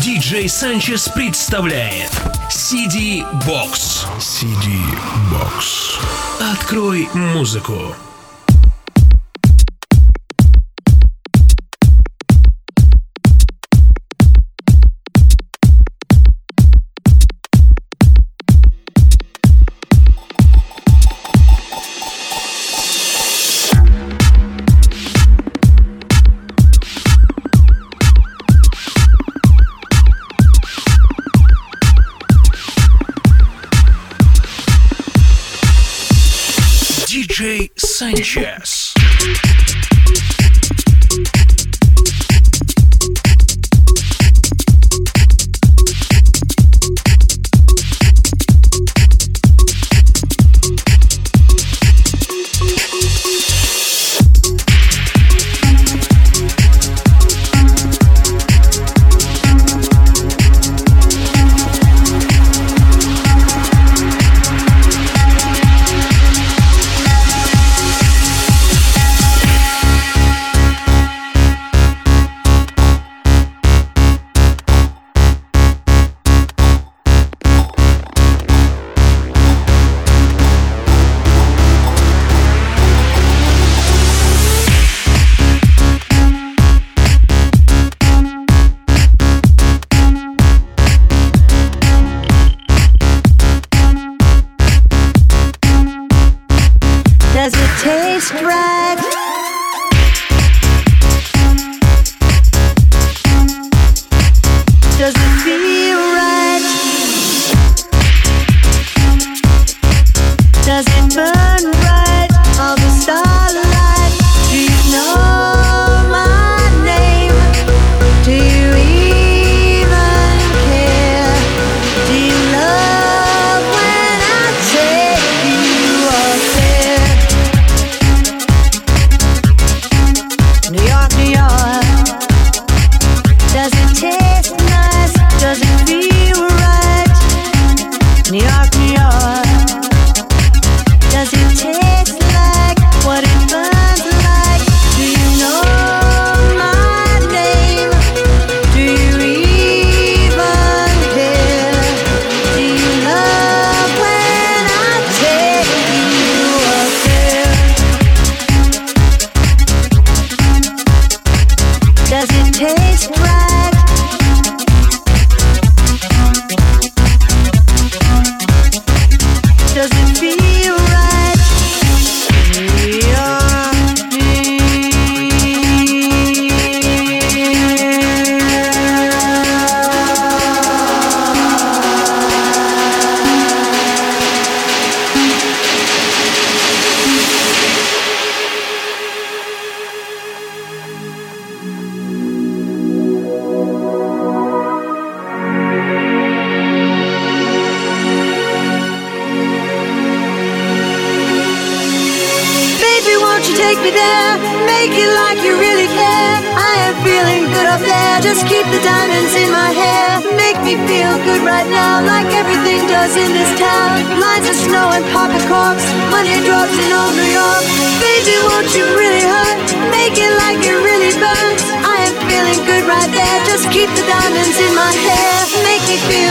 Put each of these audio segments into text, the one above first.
Диджей Санчес представляет CD Box. CD Box. Открой музыку. Chess.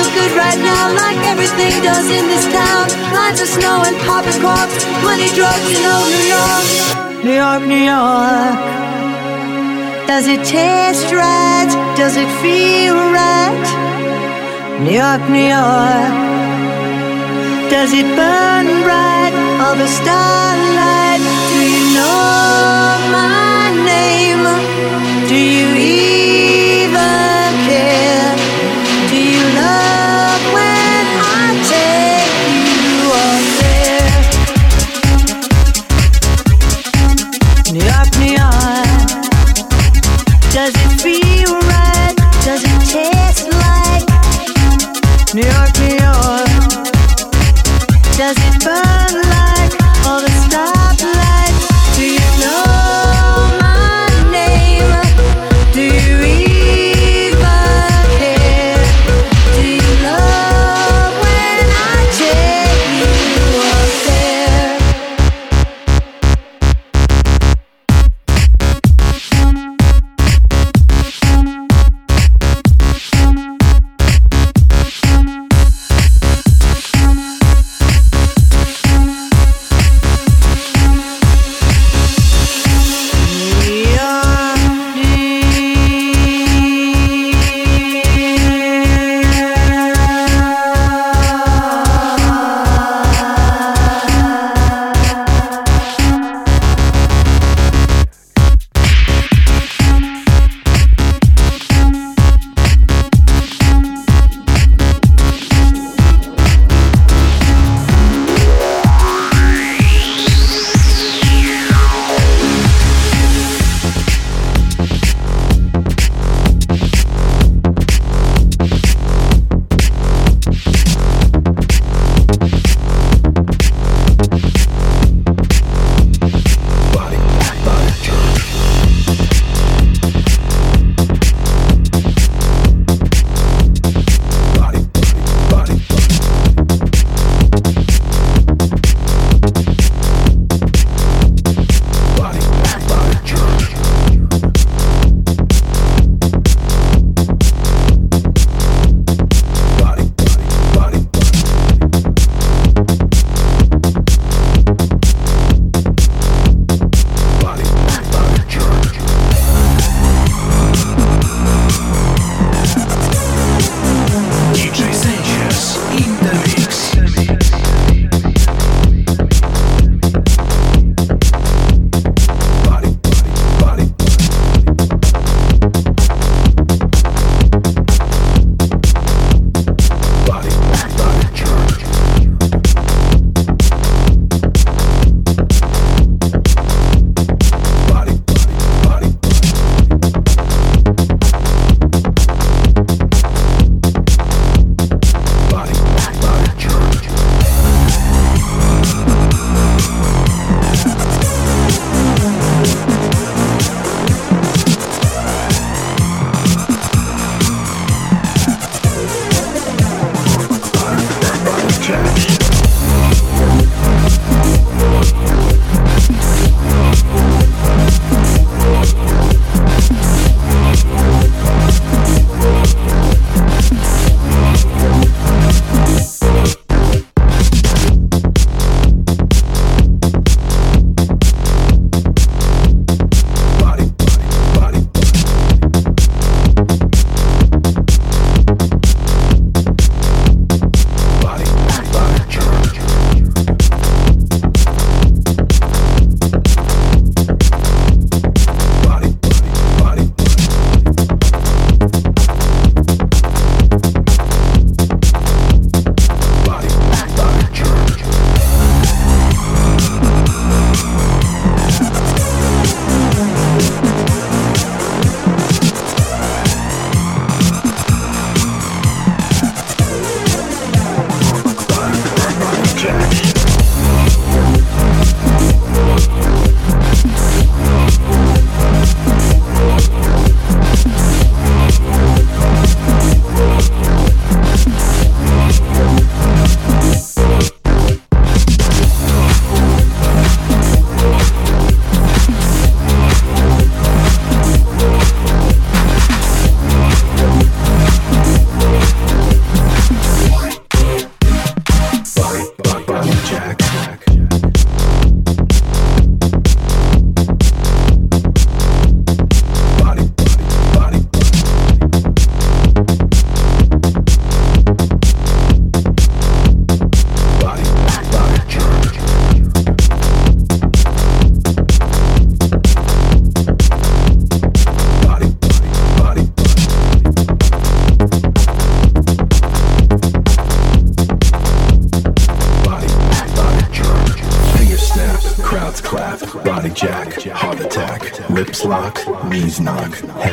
feels good right now, like everything does in this town. Lines of snow and popping corks, money, drugs, and old New York. New York, New York. Does it taste right? Does it feel right? New York, New York. Does it burn bright? All the starlight. Do you know my name? Do you even care? Do you love?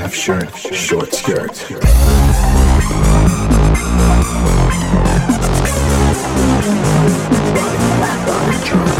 Half shirt, short skirt. Body,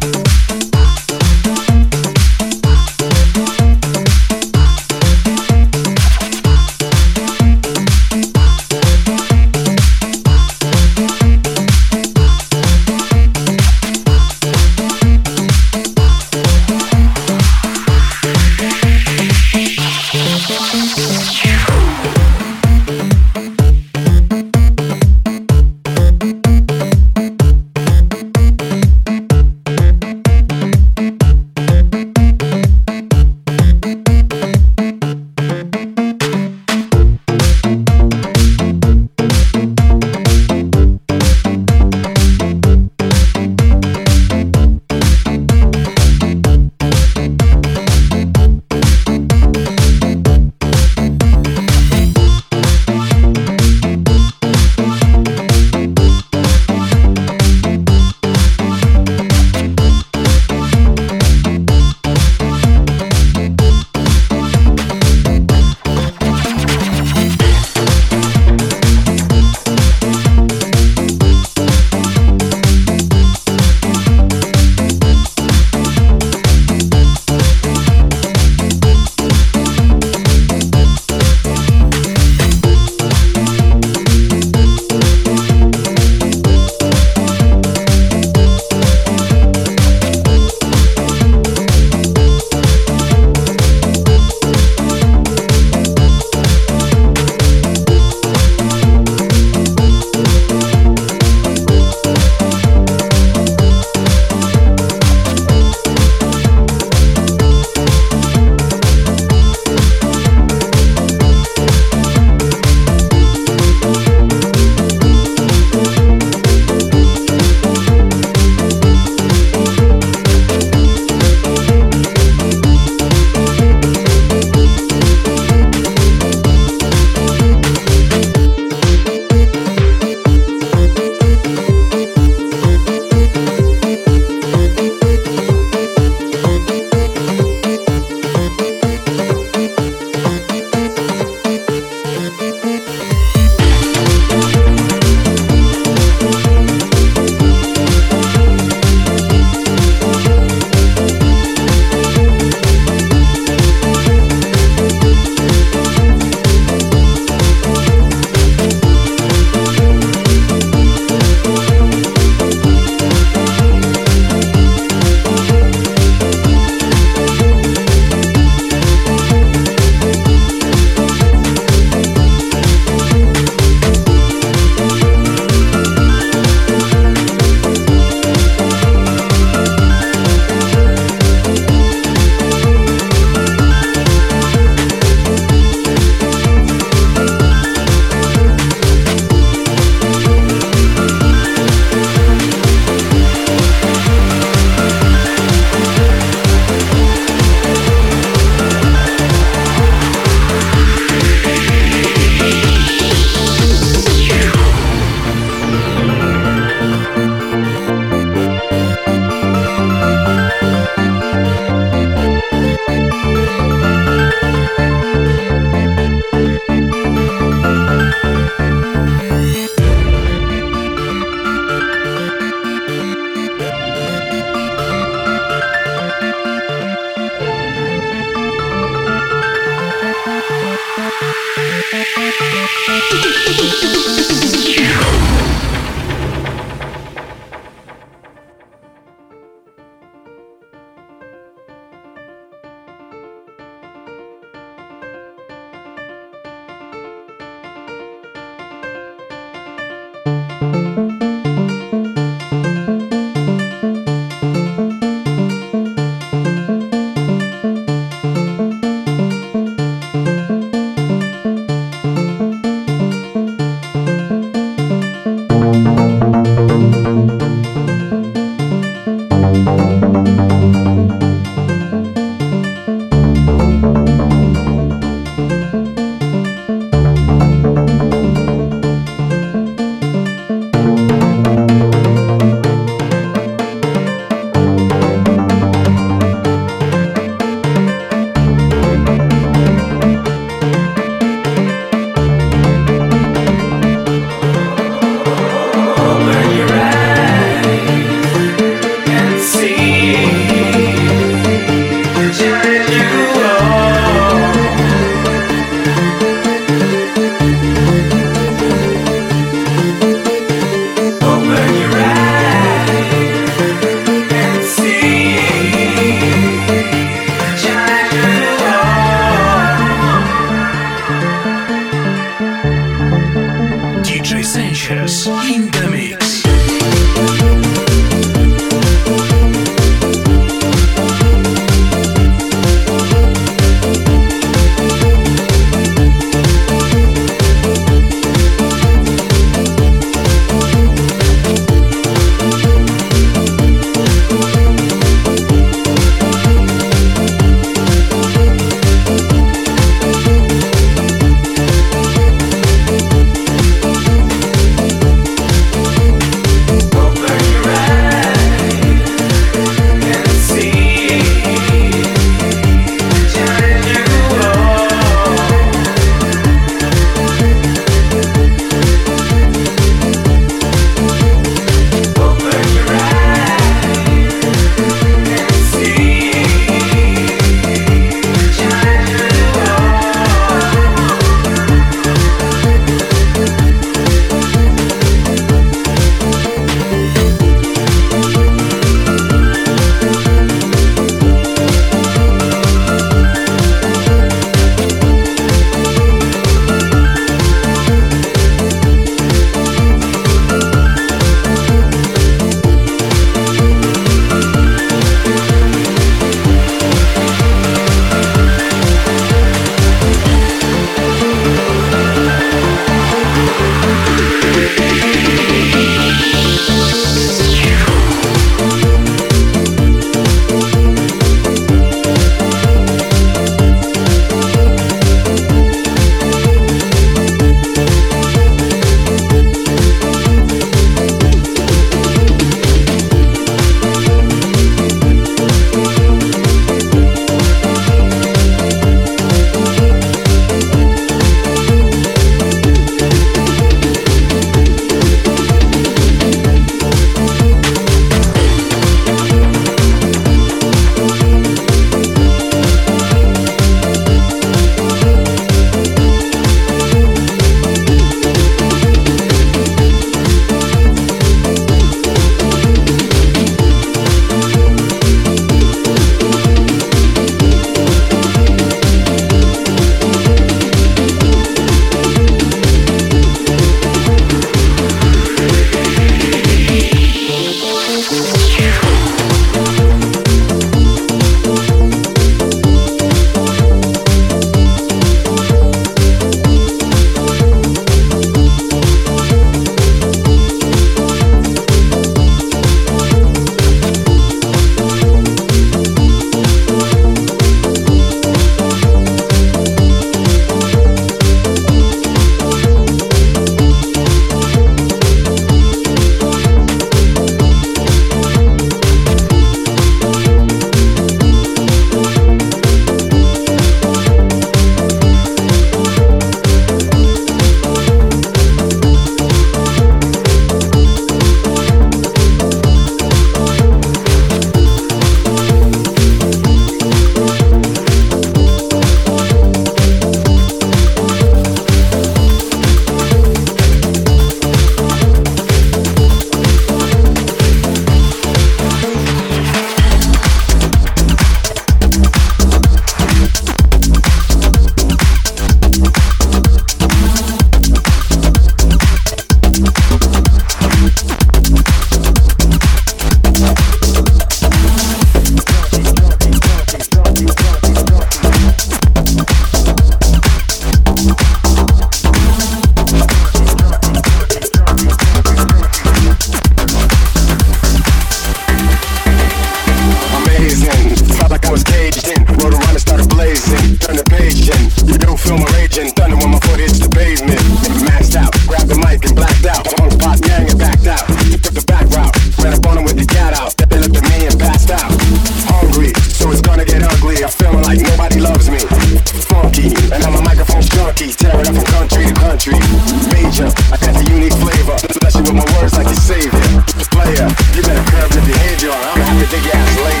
the gas lady.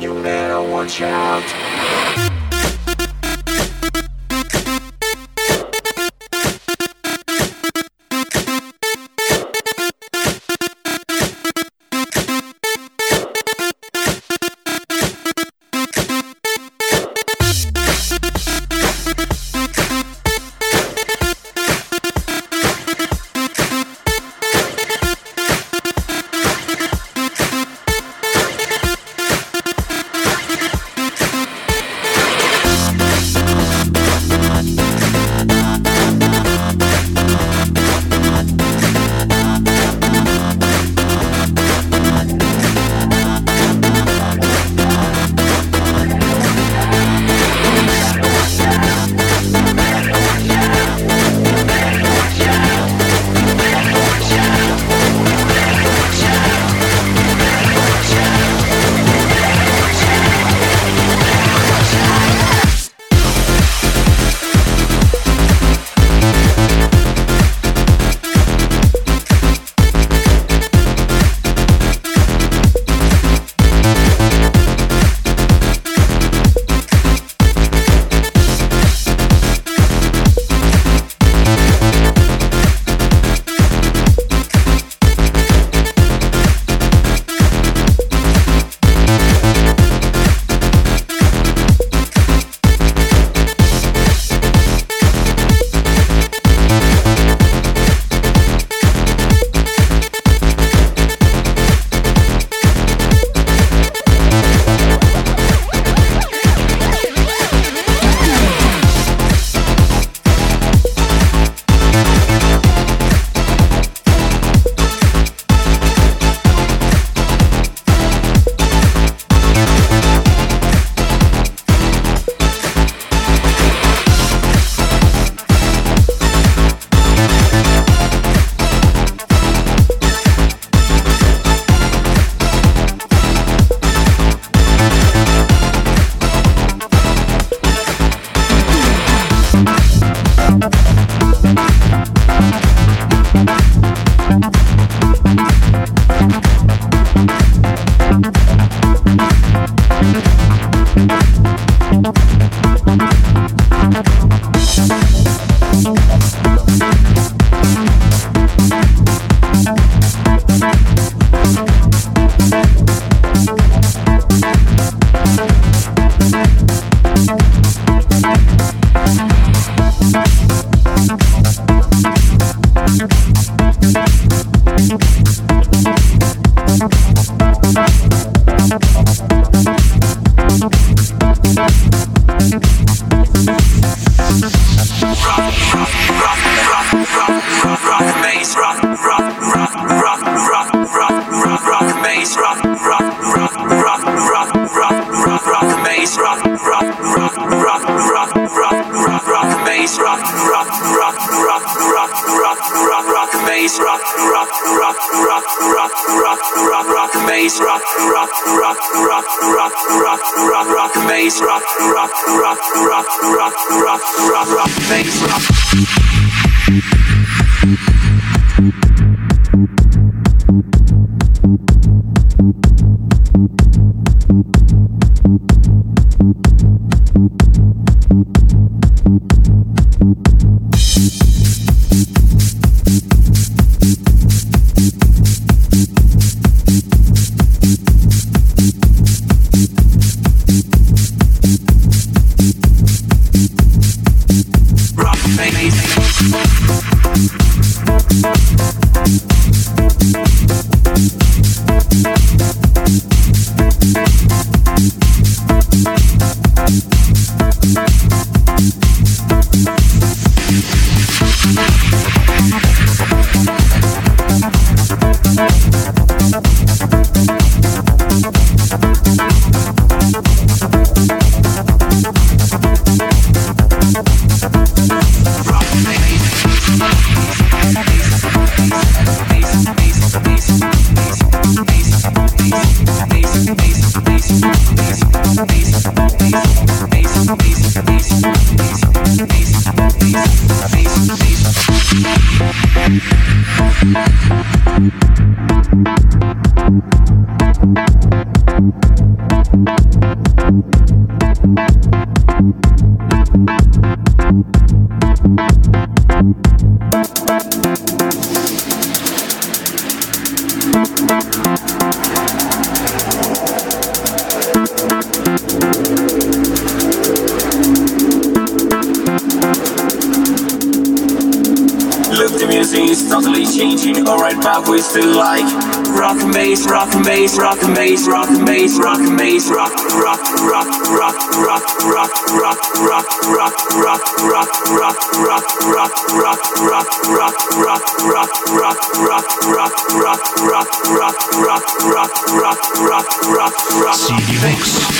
You better watch out. CD Mix.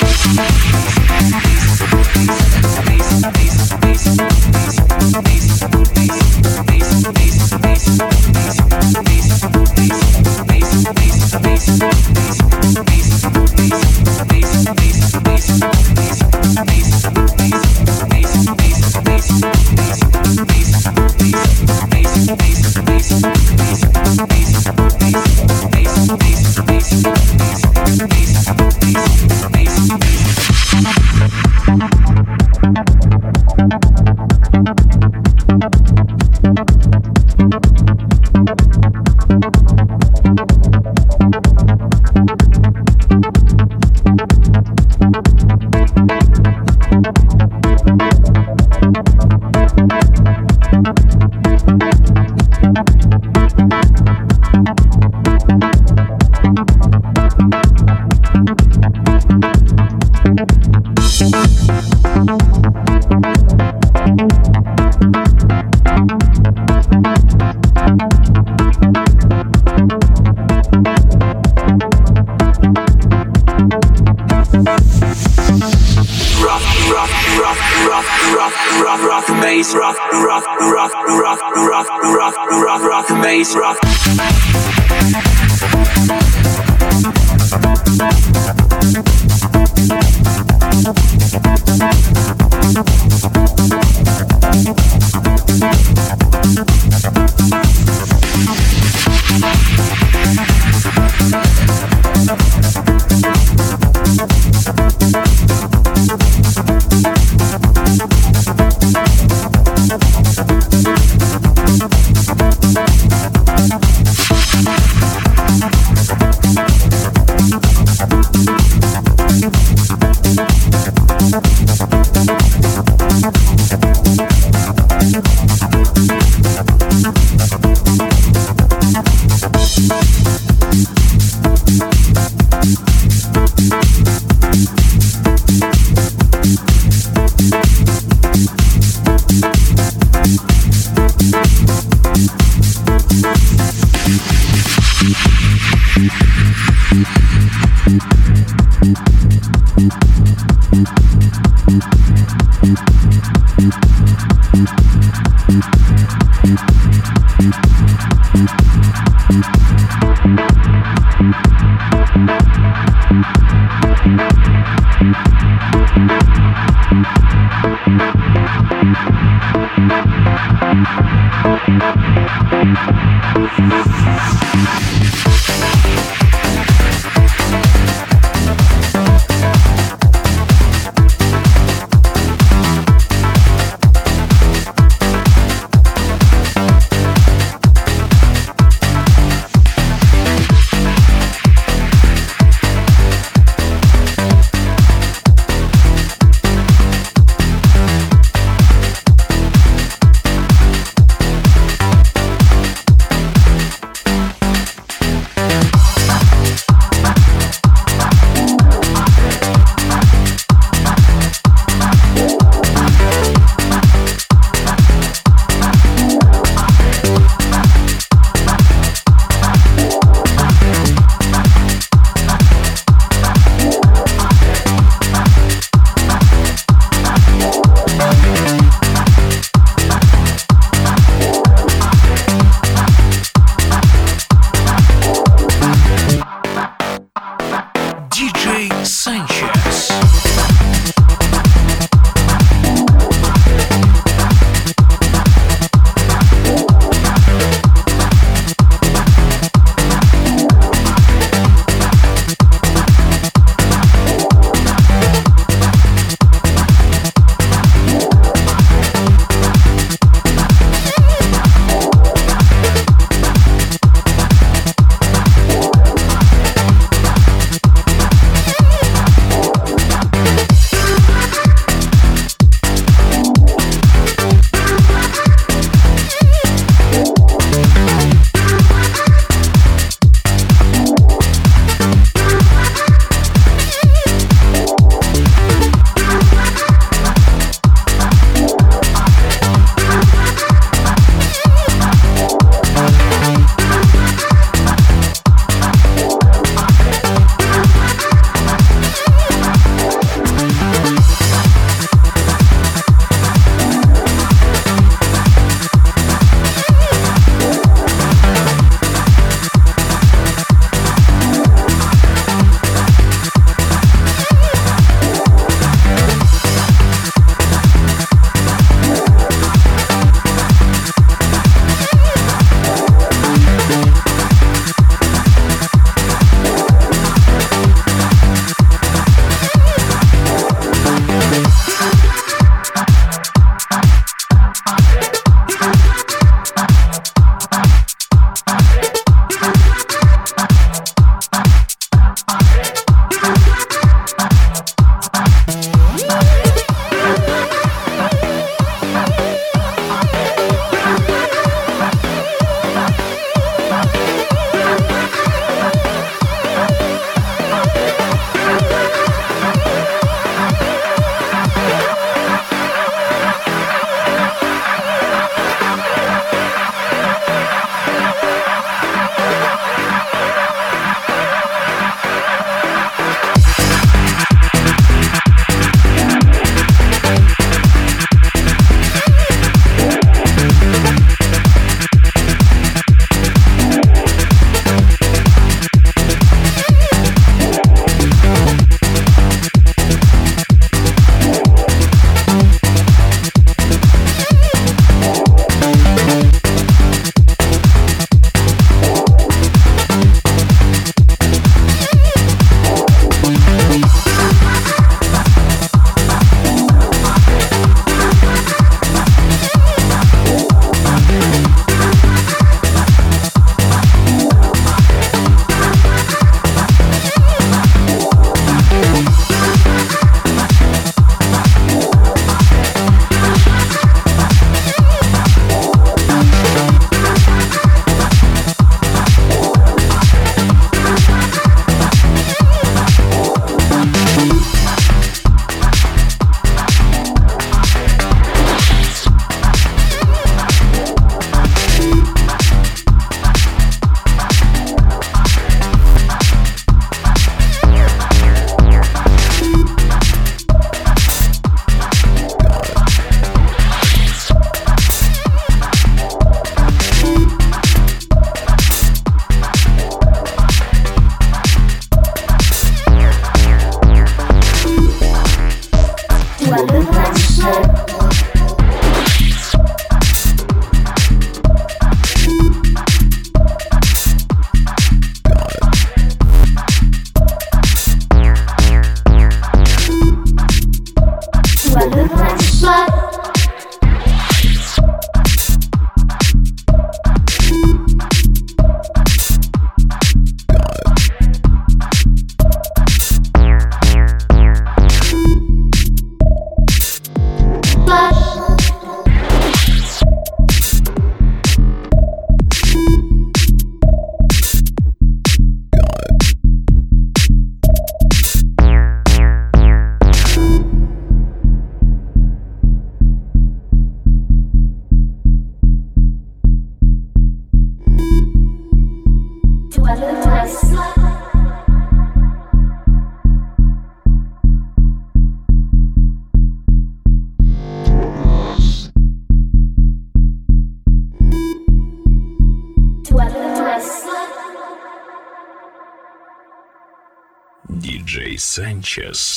Sanchez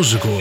музыку.